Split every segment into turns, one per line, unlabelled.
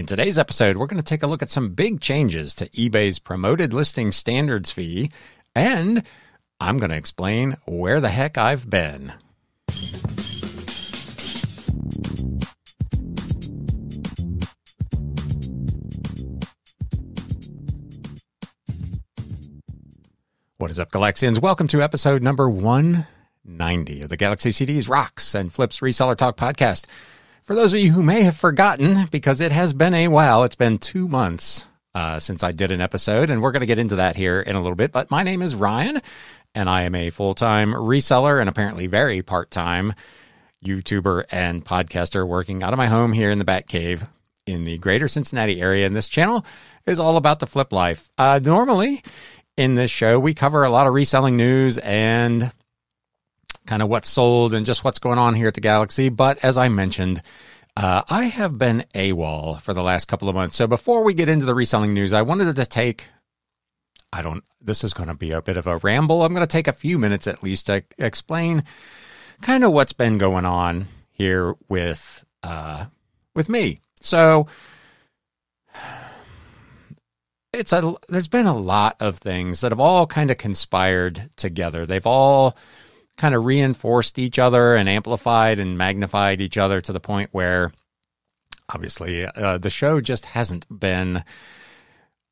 In today's episode, we're going to take a look at some big changes to eBay's promoted listing standards fee, and I'm going to explain where the heck I've been. What is up, Galaxians? Welcome to episode number 190 of the Galaxy CDs, Rocks, and Flips Reseller Talk podcast. For those of you who may have forgotten, because it has been a while, it's been two months uh, since I did an episode, and we're going to get into that here in a little bit. But my name is Ryan, and I am a full time reseller and apparently very part time YouTuber and podcaster working out of my home here in the Bat Cave in the greater Cincinnati area. And this channel is all about the flip life. Uh, normally, in this show, we cover a lot of reselling news and kind of what's sold and just what's going on here at the Galaxy. But as I mentioned, uh, I have been AWOL for the last couple of months. So before we get into the reselling news, I wanted to take, I don't, this is going to be a bit of a ramble. I'm going to take a few minutes at least to explain kind of what's been going on here with, uh, with me. So, it's a there's been a lot of things that have all kind of conspired together. They've all kind of reinforced each other and amplified and magnified each other to the point where obviously uh, the show just hasn't been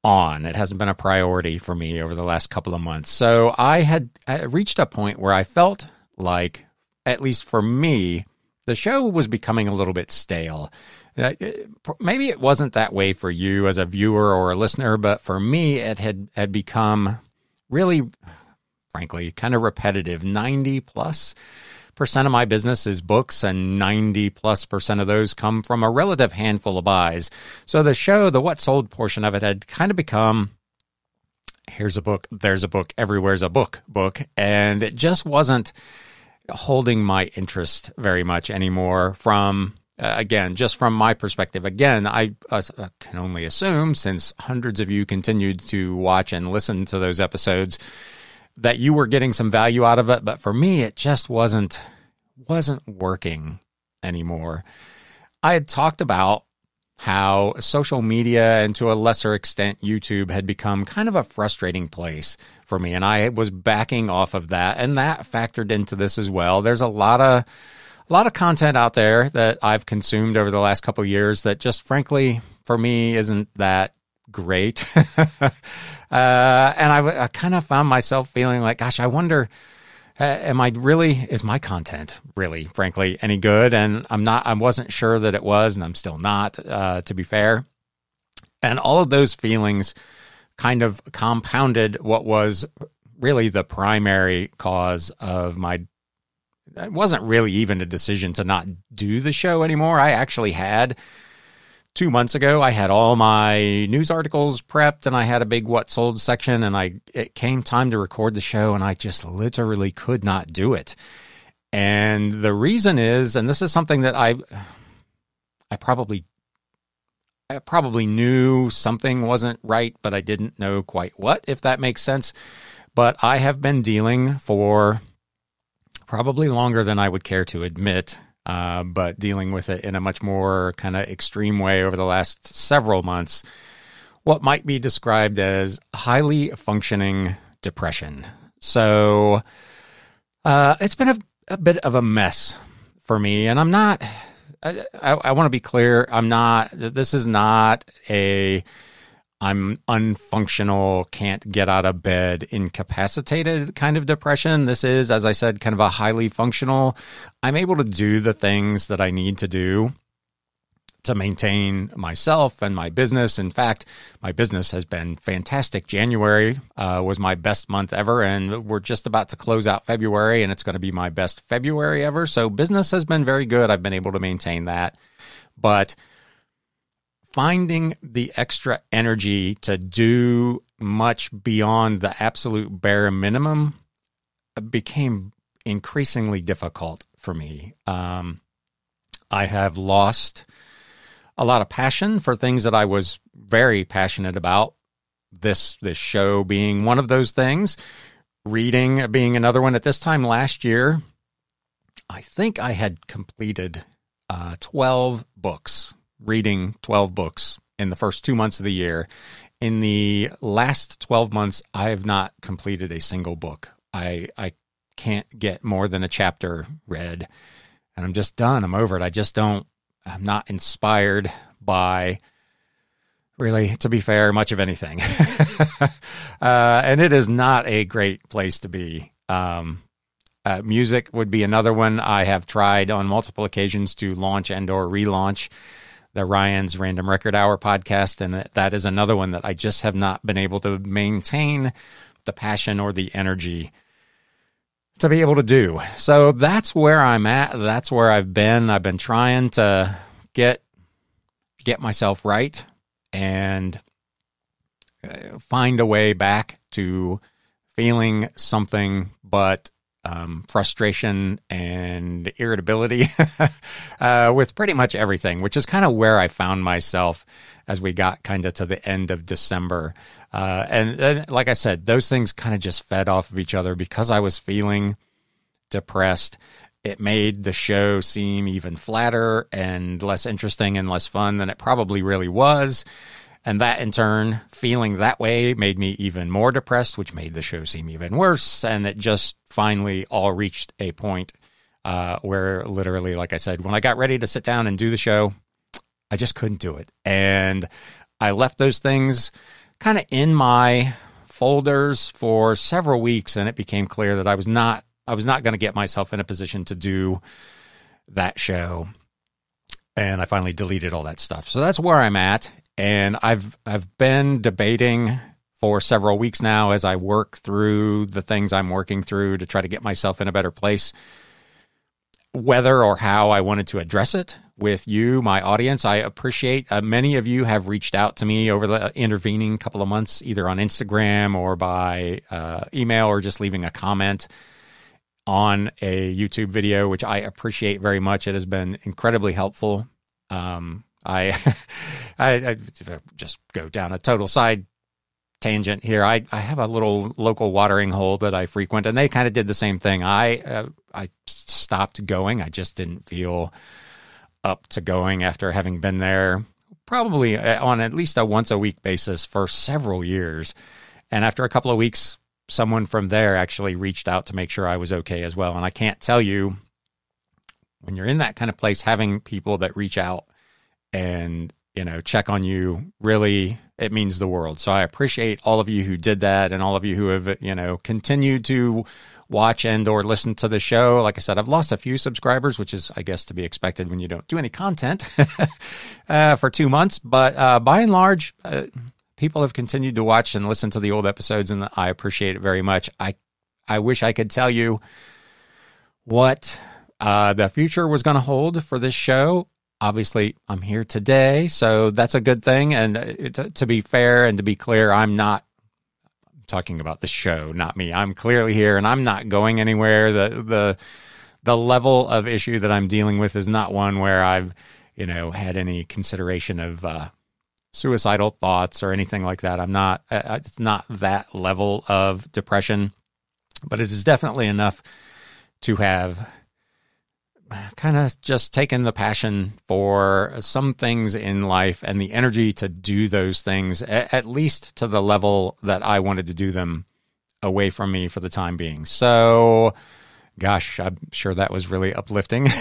on. It hasn't been a priority for me over the last couple of months. So I had I reached a point where I felt like, at least for me, the show was becoming a little bit stale. Uh, maybe it wasn't that way for you as a viewer or a listener, but for me, it had had become really frankly, kind of repetitive. 90 plus percent of my business is books, and 90 plus percent of those come from a relative handful of buys. So the show, the what sold portion of it had kind of become here's a book, there's a book, everywhere's a book book. And it just wasn't holding my interest very much anymore from uh, again, just from my perspective, again, I uh, can only assume since hundreds of you continued to watch and listen to those episodes that you were getting some value out of it, but for me it just wasn't wasn't working anymore. I had talked about how social media and to a lesser extent YouTube had become kind of a frustrating place for me and I was backing off of that and that factored into this as well. There's a lot of a lot of content out there that I've consumed over the last couple years that just frankly for me isn't that great. uh, and I, I kind of found myself feeling like, gosh, I wonder, uh, am I really, is my content really, frankly, any good? And I'm not, I wasn't sure that it was, and I'm still not, uh, to be fair. And all of those feelings kind of compounded what was really the primary cause of my it wasn't really even a decision to not do the show anymore. I actually had two months ago, I had all my news articles prepped and I had a big what sold section and I it came time to record the show and I just literally could not do it. And the reason is, and this is something that I I probably I probably knew something wasn't right, but I didn't know quite what, if that makes sense. But I have been dealing for probably longer than I would care to admit uh, but dealing with it in a much more kind of extreme way over the last several months. What might be described as highly functioning depression. So uh, it's been a, a, bit of a mess for me, and I'm not. I, I, I want to be clear. I'm not. This is not a I'm unfunctional, can't get out of bed, incapacitated kind of depression. This is, as I said, kind of a highly functional. I'm able to do the things that I need to do to maintain myself and my business. In fact, my business has been fantastic. January uh, was my best month ever, and we're just about to close out February, and it's going to be my best February ever. So business has been very good. I've been able to maintain that. But finding the extra energy to do much beyond the absolute bare minimum became increasingly difficult for me. Um, I have lost a lot of passion for things that I was very passionate about. This this show being one of those things, reading being another one. At this time last year, I think I had completed uh, twelve books reading 12 books in the first two months of the year. In the last 12 months, I have not completed a single book. I, I can't get more than a chapter read and I'm just done. I'm over it. I just don't, I'm not inspired by really, to be fair, much of anything. uh, and it is not a great place to be. Um, uh, music would be another one. I have tried on multiple occasions to launch and or relaunch the Ryan's Random Record Hour podcast, and that is another one that I just have not been able to maintain the passion or the energy to be able to do. So that's where I'm at. That's where I've been. I've been trying to get get myself right and uh, find a way back to feeling something but um, frustration and irritability uh, with pretty much everything, which is kind of where I found myself as we got kind of to the end of December. Uh, and, and like I said, those things kind of just fed off of each other because I was feeling depressed. It made the show seem even flatter and less interesting and less fun than it probably really was. And that in turn, feeling that way made me even more depressed, which made the show seem even worse. And it just finally all reached a point uh, where literally, like I said, when I got ready to sit down and do the show, I just couldn't do it. And I left those things kind of in my folders for several weeks, and it became clear that I was not I was not going to get myself in a position to do that show. And I finally deleted all that stuff. So that's where I'm at. And I've I've been debating for several weeks now as I work through the things I'm working through to try to get myself in a better place whether or how I wanted to address it with you, my audience. I appreciate uh, many of you have reached out to me over the intervening couple of months, either on Instagram or by uh, email or just leaving a comment on a YouTube video, which I appreciate very much. It has been incredibly helpful. Um, I, I, I just go down a total side tangent here. I, I have a little local watering hole that I frequent, and they kind of did the same thing. I uh, I stopped going. I just didn't feel up to going after having been there probably uh, on at least a once a week basis for several years. And after a couple of weeks, someone from there actually reached out to make sure I was okay as well. And I can't tell you when you're in that kind of place, having people that reach out and you know check on you really it means the world. So I appreciate all of you who did that and all of you who have you know continued to watch and or listen to the show. Like I said, I've lost a few subscribers, which is I guess to be expected when you don't do any content uh, for two months. But uh, by and large, uh, people have continued to watch and listen to the old episodes, and I appreciate it very much. I I wish I could tell you what uh, the future was going to hold for this show. Obviously, I'm here today, so that's a good thing. And uh, to be fair and to be clear, I'm not talking about the show, not me. I'm clearly here, and I'm not going anywhere. the the The level of issue that I'm dealing with is not one where I've you know had any consideration of uh, suicidal thoughts or anything like that. I'm not, uh, uh, it's not that level of depression, but it is definitely enough to have kind of just taken the passion for some things in life and the energy to do those things, at least to the level that I wanted to do them away from me for the time being. So, gosh, I'm sure that was really uplifting.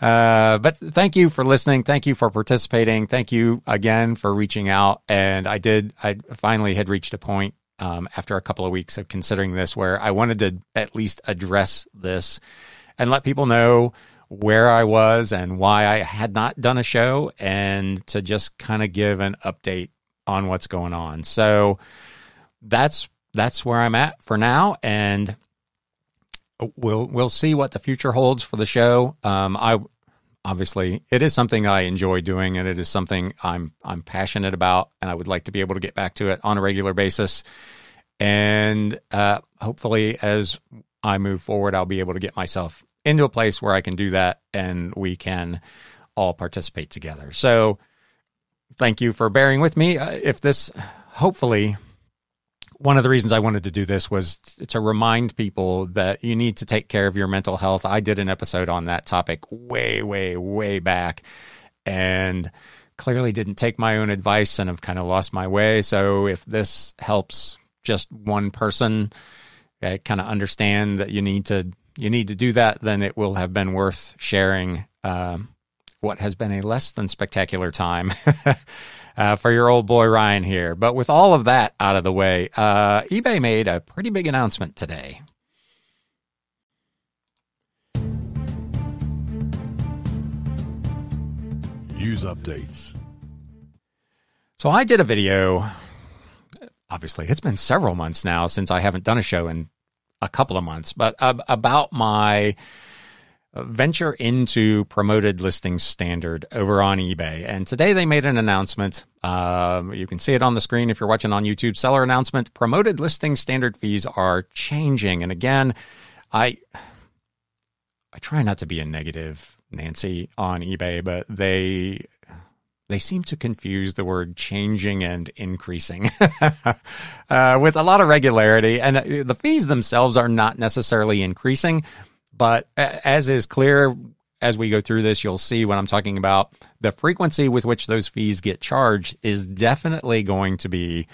Uh, but thank you for listening. Thank you for participating. Thank you again for reaching out. And I did, I finally had reached a point um, after a couple of weeks of considering this where I wanted to at least address this and let people know where I was and why I had not done a show and to just kind of give an update on what's going on. So that's that's where I'm at for now and we'll we'll see what the future holds for the show. Um, I obviously it is something I enjoy doing, and it is something I'm I'm passionate about, and I would like to be able to get back to it on a regular basis. And uh, hopefully, as I move forward, I'll be able to get myself into a place where I can do that, and we can all participate together. So, thank you for bearing with me. Uh, if this hopefully one of the reasons I wanted to do this was to remind people that you need to take care of your mental health. I did an episode on that topic way, way, way back. and clearly didn't take my own advice and have kind of lost my way. So if this helps just one person uh, kind of understand that you need to you need to do that, then it will have been worth sharing um, what has been a less than spectacular time uh, for your old boy Ryan here. But with all of that out of the way, uh, eBay made a pretty big announcement today.
News updates.
So I did a video. Obviously, it's been several months now since I haven't done a show in a couple of months, but about my venture into promoted listing standard over on eBay. And today they made an announcement. Uh, you can see it on the screen if you're watching on YouTube. Seller announcement: promoted listing standard fees are changing. And again, I I try not to be a negative Nancy on eBay, but they they seem to confuse the word changing and increasing uh, with a lot of regularity. And uh, the fees themselves are not necessarily increasing, but as is clear as we go through this, you'll see what I'm talking about. The frequency with which those fees get charged is definitely going to be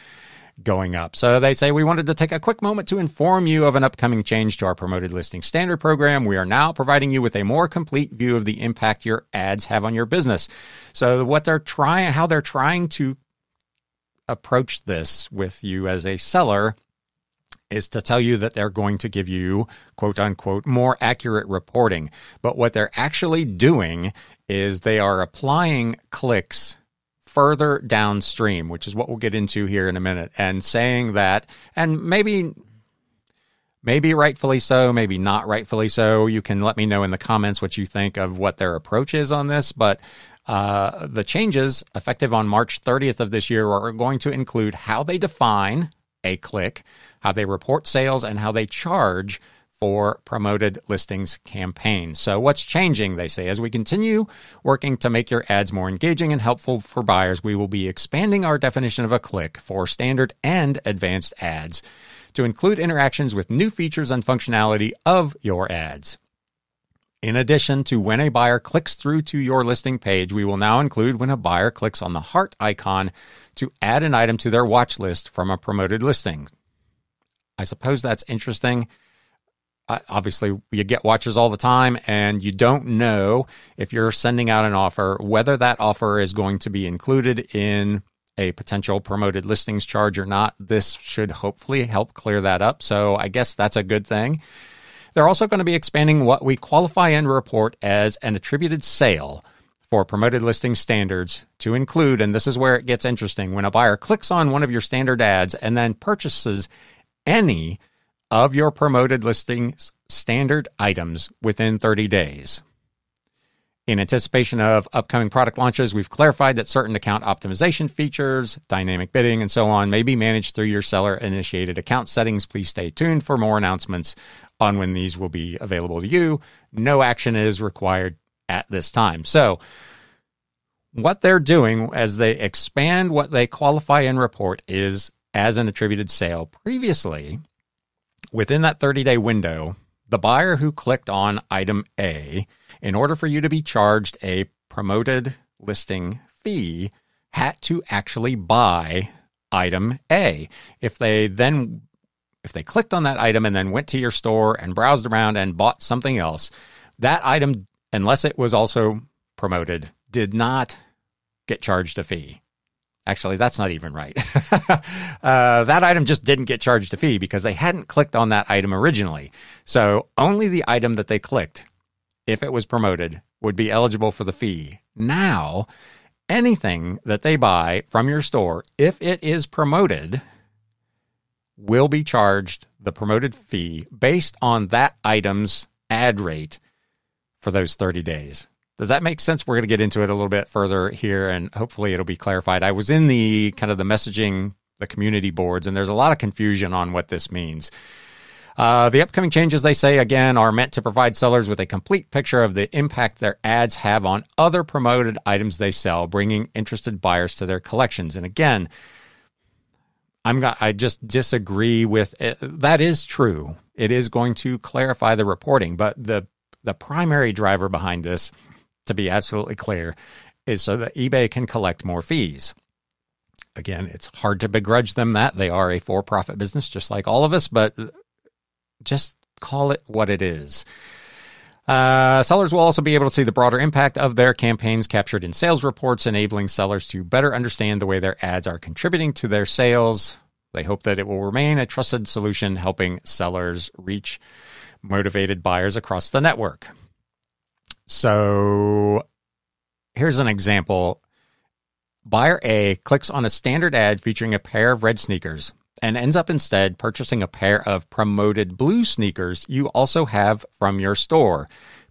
going up. So they say we wanted to take a quick moment to inform you of an upcoming change to our promoted listing standard program. We are now providing you with a more complete view of the impact your ads have on your business. So what they're trying, how they're trying to approach this with you as a seller is to tell you that they're going to give you quote unquote more accurate reporting. But what they're actually doing is they are applying clicks further downstream, which is what we'll get into here in a minute, and saying that, and maybe maybe rightfully so, maybe not rightfully so. You can let me know in the comments what you think of what their approach is on this. But uh, the changes effective on March 30th of this year are going to include how they define a click, how they report sales, and how they charge for promoted listings campaigns. So, what's changing, they say, as we continue working to make your ads more engaging and helpful for buyers, we will be expanding our definition of a click for standard and advanced ads to include interactions with new features and functionality of your ads. In addition to when a buyer clicks through to your listing page, we will now include when a buyer clicks on the heart icon to add an item to their watch list from a promoted listing. I suppose that's interesting obviously you get watchers all the time and you don't know if you're sending out an offer whether that offer is going to be included in a potential promoted listings charge or not. This should hopefully help clear that up. So i guess that's a good thing. They're also going to be expanding what we qualify and report as an attributed sale for promoted listing standards to include and this is where it gets interesting when a buyer clicks on one of your standard ads and then purchases any of your promoted listings standard items within 30 days. In anticipation of upcoming product launches, we've clarified that certain account optimization features, dynamic bidding, and so on may be managed through your seller initiated account settings. Please stay tuned for more announcements on when these will be available to you. No action is required at this time. So, what they're doing as they expand what they qualify and report is as an attributed sale. Previously, within that 30 day window, the buyer who clicked on item A, in order for you to be charged a promoted listing fee, had to actually buy item A. If they then if they clicked on that item and then went to your store and browsed around and bought something else, that item, unless it was also promoted, did not get charged a fee. Actually, that's not even right. uh, that item just didn't get charged a fee because they hadn't clicked on that item originally. So only the item that they clicked, if it was promoted, would be eligible for the fee. Now, anything that they buy from your store, if it is promoted, will be charged the promoted fee based on that item's ad rate for those 30 days. Does that make sense? We're going to get into it a little bit further here and hopefully it'll be clarified. I was in the kind of the messaging, the community boards, and there's a lot of confusion on what this means. Uh, the upcoming changes, they say, again, are meant to provide sellers with a complete picture of the impact their ads have on other promoted items they sell, bringing interested buyers to their collections. And again, I'm got, I just disagree with it. that. Is true. It is going to clarify the reporting, but the the primary driver behind this to be absolutely clear, is so that eBay can collect more fees. Again, it's hard to begrudge them that they are a for profit business, just like all of us, but just call it what it is. Uh, sellers will also be able to see the broader impact of their campaigns captured in sales reports, enabling sellers to better understand the way their ads are contributing to their sales. They hope that it will remain a trusted solution, helping sellers reach motivated buyers across the network. So here's an example. Buyer A clicks on a standard ad featuring a pair of red sneakers and ends up instead purchasing a pair of promoted blue sneakers you also have from your store.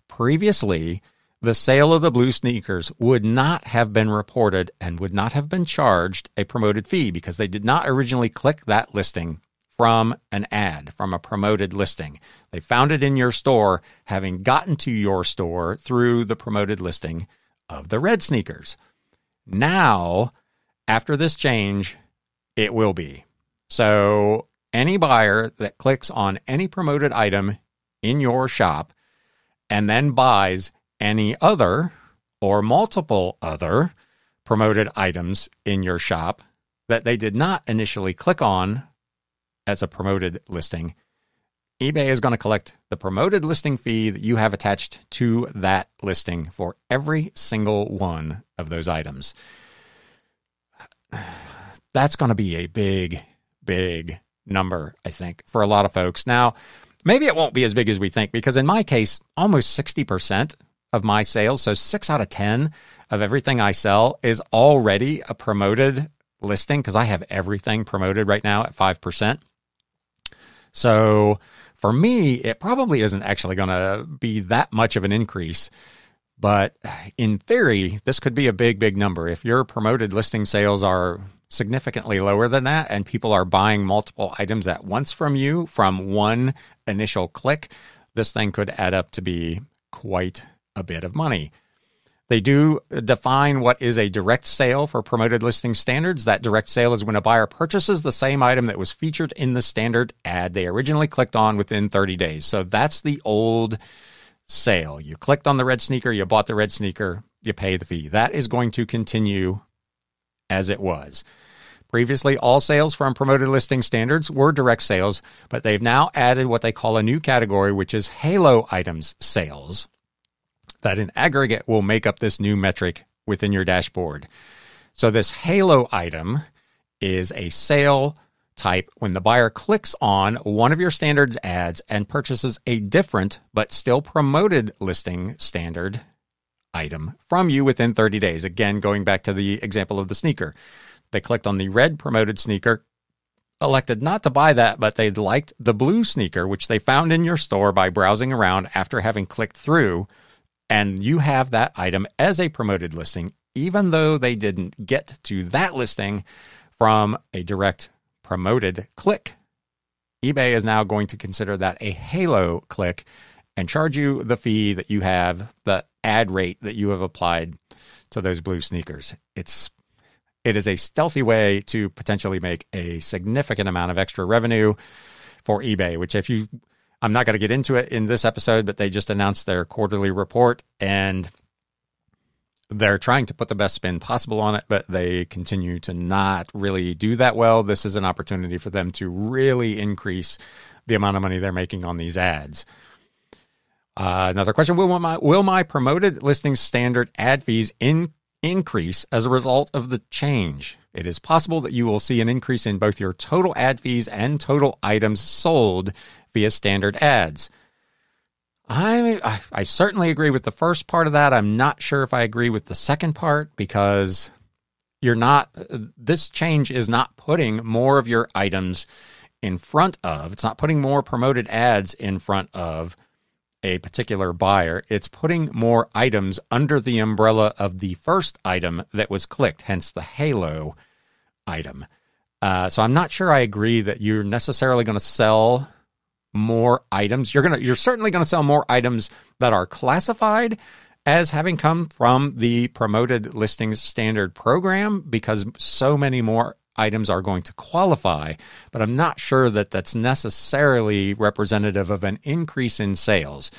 Previously, the sale of the blue sneakers would not have been reported and would not have been charged a promoted fee because they did not originally click that listing from an ad, from a promoted listing. They found it in your store, having gotten to your store through the promoted listing of the red sneakers. Now, after this change, it will be. So, any buyer that clicks on any promoted item in your shop and then buys any other or multiple other promoted items in your shop that they did not initially click on as a promoted listing, eBay is going to collect the promoted listing fee that you have attached to that listing for every single one of those items. That's going to be a big big number, I think, for a lot of folks. Now, maybe it won't be as big as we think because in my case, almost 60% of my sales, so six out of 10 of everything I sell is already a promoted listing because I have everything promoted right now at 5%. So for me, it probably isn't actually going to be that much of an increase. But in theory, this could be a big, big number. If your promoted listing sales are significantly lower than that, and people are buying multiple items at once from you from one initial click, this thing could add up to be quite a bit of money. They do define what is a direct sale for promoted listing standards. That direct sale is when a buyer purchases the same item that was featured in the standard ad they originally clicked on within 30 days. So that's the old sale. You clicked on the red sneaker, you bought the red sneaker, you pay the fee. That is going to continue as it was. Previously, all sales from promoted listing standards were direct sales, but they've now added what they call a new category, which is halo items sales, that in aggregate will make up this new metric within your dashboard. So, this halo item is a sale type when the buyer clicks on one of your standard ads and purchases a different but still promoted listing standard item from you within 30 days. Again, going back to the example of the sneaker. They clicked on the red promoted sneaker, elected not to buy that, but they liked the blue sneaker, which they found in your store by browsing around after having clicked through. And you have that item as a promoted listing, even though they didn't get to that listing from a direct promoted click. eBay is now going to consider that a halo click and charge you the fee that you have, the ad rate that you have applied to those blue sneakers. It's it is a stealthy way to potentially make a significant amount of extra revenue for eBay, which if you I'm not going to get into it in this episode, but they just announced their quarterly report and they're trying to put the best spin possible on it, but they continue to not really do that well. This is an opportunity for them to really increase the amount of money they're making on these ads. Uh, another question: Will my will my promoted listing standard ad fees in increase as a result of the change. It is possible that you will see an increase in both your total ad fees and total items sold via standard ads. I, I certainly agree with the first part of that. I'm not sure if I agree with the second part because you're not, this change is not putting more of your items in front of, it's not putting more promoted ads in front of a particular buyer, it's putting more items under the umbrella of the first item that was clicked, hence the halo item. Uh, so I'm not sure I agree that you're necessarily going to sell more items. You're gonna you're certainly to sell more items that are classified as having come from the promoted listings standard program because so many more items are going to qualify, but I'm not sure that that's necessarily representative of an increase in sales.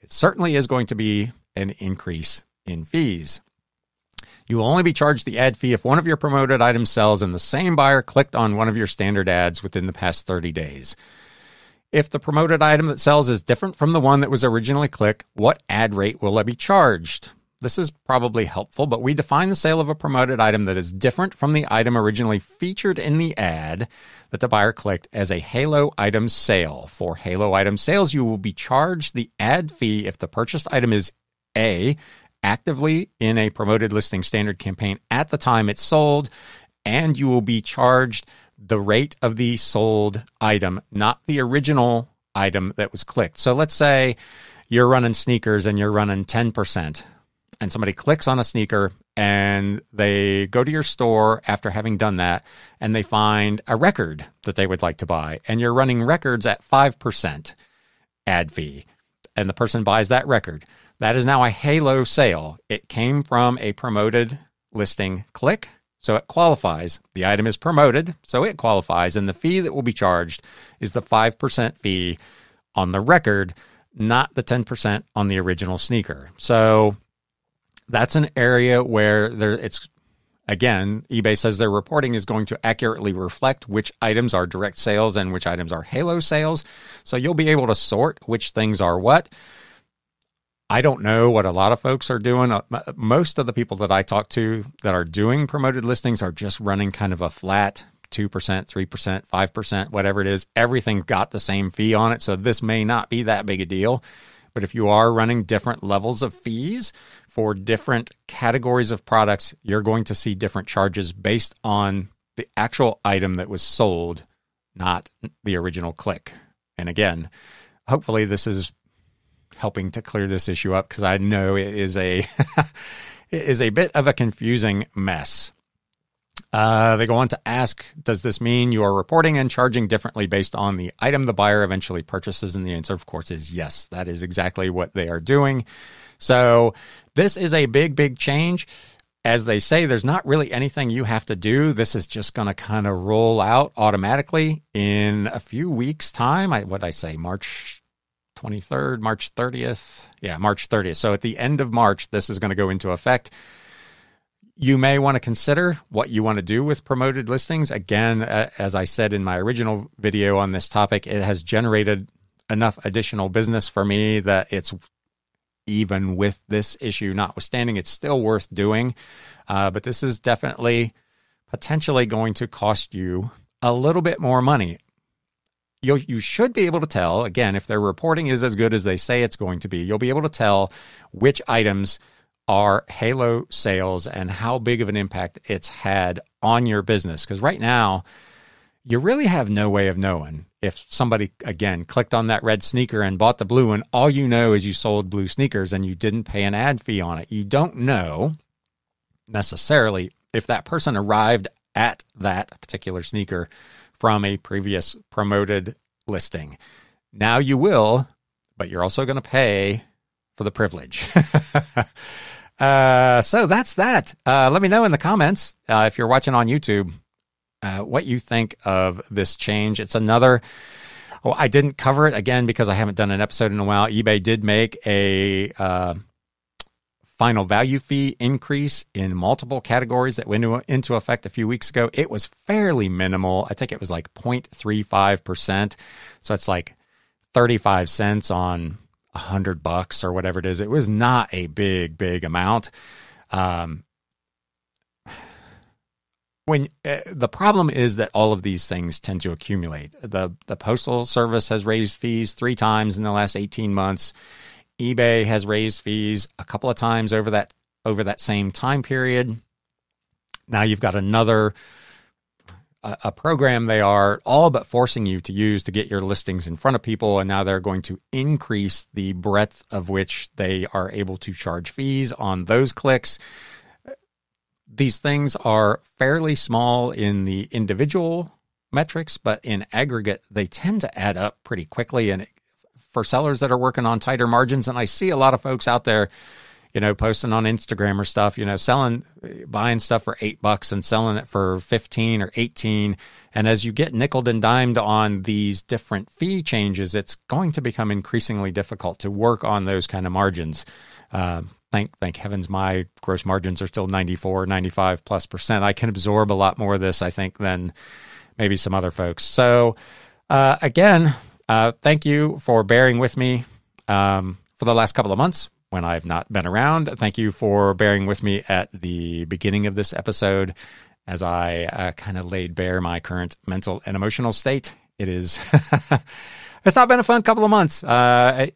It certainly is going to be an increase in fees. You will only be charged the ad fee if one of your promoted items sells and the same buyer clicked on one of your standard ads within the past 30 days. If the promoted item that sells is different from the one that was originally clicked, what ad rate will I be charged? This is probably helpful, but we define the sale of a promoted item that is different from the item originally featured in the ad that the buyer clicked as a Halo item sale. For Halo item sales, you will be charged the ad fee if the purchased item is A, actively in a promoted listing standard campaign at the time it's sold, and you will be charged the rate of the sold item, not the original item that was clicked. So let's say you're running sneakers and you're running 10%, and somebody clicks on a sneaker and they go to your store after having done that and they find a record that they would like to buy, and you're running records at 5% ad fee, and the person buys that record. That is now a Halo sale. It came from a promoted listing click so it qualifies. The item is promoted, so it qualifies. And the fee that will be charged is the 5% fee on the record, not the 10% on the original sneaker. So that's an area where there it's again, eBay says their reporting is going to accurately reflect which items are direct sales and which items are halo sales. So you'll be able to sort which things are what. I don't know what a lot of folks are doing. Uh, most of the people that I talk to that are doing promoted listings are just running kind of a flat 2%, 3%, 5%, whatever it is. Everything got the same fee on it. So this may not be that big a deal. But if you are running different levels of fees for different categories of products, you're going to see different charges based on the actual item that was sold, not the original click. And again, hopefully this is helping to clear this issue up because I know it is a it is a bit of a confusing mess. Uh, they go on to ask, does this mean you are reporting and charging differently based on the item the buyer eventually purchases? And the answer, of course, is yes. That is exactly what they are doing. So this is a big, big change. As they say, there's not really anything you have to do. This is just going to kind of roll out automatically in a few weeks' time. I, what I say, March 23rd, March 30th. Yeah, March 30th. So at the end of March, this is going to go into effect. You may want to consider what you want to do with promoted listings. Again, as I said in my original video on this topic, it has generated enough additional business for me that it's even with this issue notwithstanding, it's still worth doing. Uh, but this is definitely potentially going to cost you a little bit more money you you should be able to tell again if their reporting is as good as they say it's going to be. You'll be able to tell which items are Halo sales and how big of an impact it's had on your business. Because right now, you really have no way of knowing if somebody again clicked on that red sneaker and bought the blue one. All you know is you sold blue sneakers and you didn't pay an ad fee on it. You don't know necessarily if that person arrived at that particular sneaker from a previous promoted listing. Now you will, but you're also going to pay for the privilege. uh, so that's that. Uh, let me know in the comments uh, if you're watching on YouTube uh, what you think of this change. It's another. Well, I didn't cover it again because I haven't done an episode in a while. eBay did make a uh, final value fee increase in multiple categories that went into effect a few weeks ago. It was fairly minimal. I think it was like 0.35%. So it's like 35 cents on 100 bucks or whatever it is. It was not a big, big amount. Um, when uh, the problem is that all of these things tend to accumulate. The the postal service has raised fees 3 times in the last 18 months eBay has raised fees a couple of times over that over that same time period. Now you've got another a, a program they are all but forcing you to use to get your listings in front of people and now they're going to increase the breadth of which they are able to charge fees on those clicks. These things are fairly small in the individual metrics, but in aggregate, they tend to add up pretty quickly. And it for sellers that are working on tighter margins. And I see a lot of folks out there, you know, posting on Instagram or stuff, you know, selling, buying stuff for eight bucks and selling it for 15 or 18. And as you get nickled and dimed on these different fee changes, it's going to become increasingly difficult to work on those kind of margins. Uh, thank thank heavens my gross margins are still 94 95 plus percent i can absorb a lot more of this i think than maybe some other folks so uh, again uh, thank you for bearing with me um, for the last couple of months when i've not been around. Thank you for bearing with me at the beginning of this episode as i uh, kind of laid bare my current mental and emotional state. It is it's not been a fun couple of months. Uh,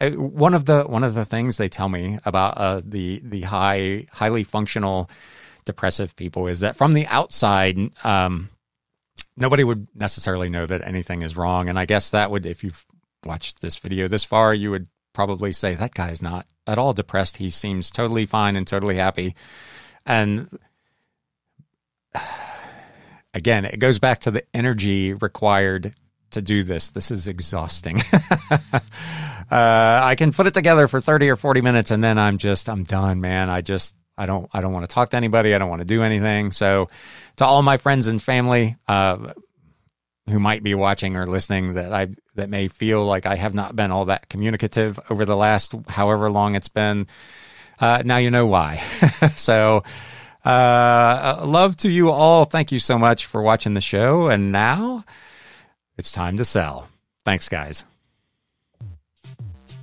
one of the one of the things they tell me about uh, the the high highly functional depressive people is that from the outside, um, nobody would necessarily know that anything is wrong. And I guess that would, if you've watched this video this far, you would probably say that guy is not at all depressed. He seems totally fine and totally happy. And again, it goes back to the energy required to do this. This is exhausting. uh, I can put it together for 30 or 40 minutes and then I'm just, I'm done, man. I just, I don't, I don't want to talk to anybody. I don't want to do anything. So to all my friends and family, uh, who might be watching or listening that I, that may feel like I have not been all that communicative over the last however long it's been. Uh, now you know why. so, uh, love to you all. Thank you so much for watching the show. And now, it's time to sell. Thanks, guys.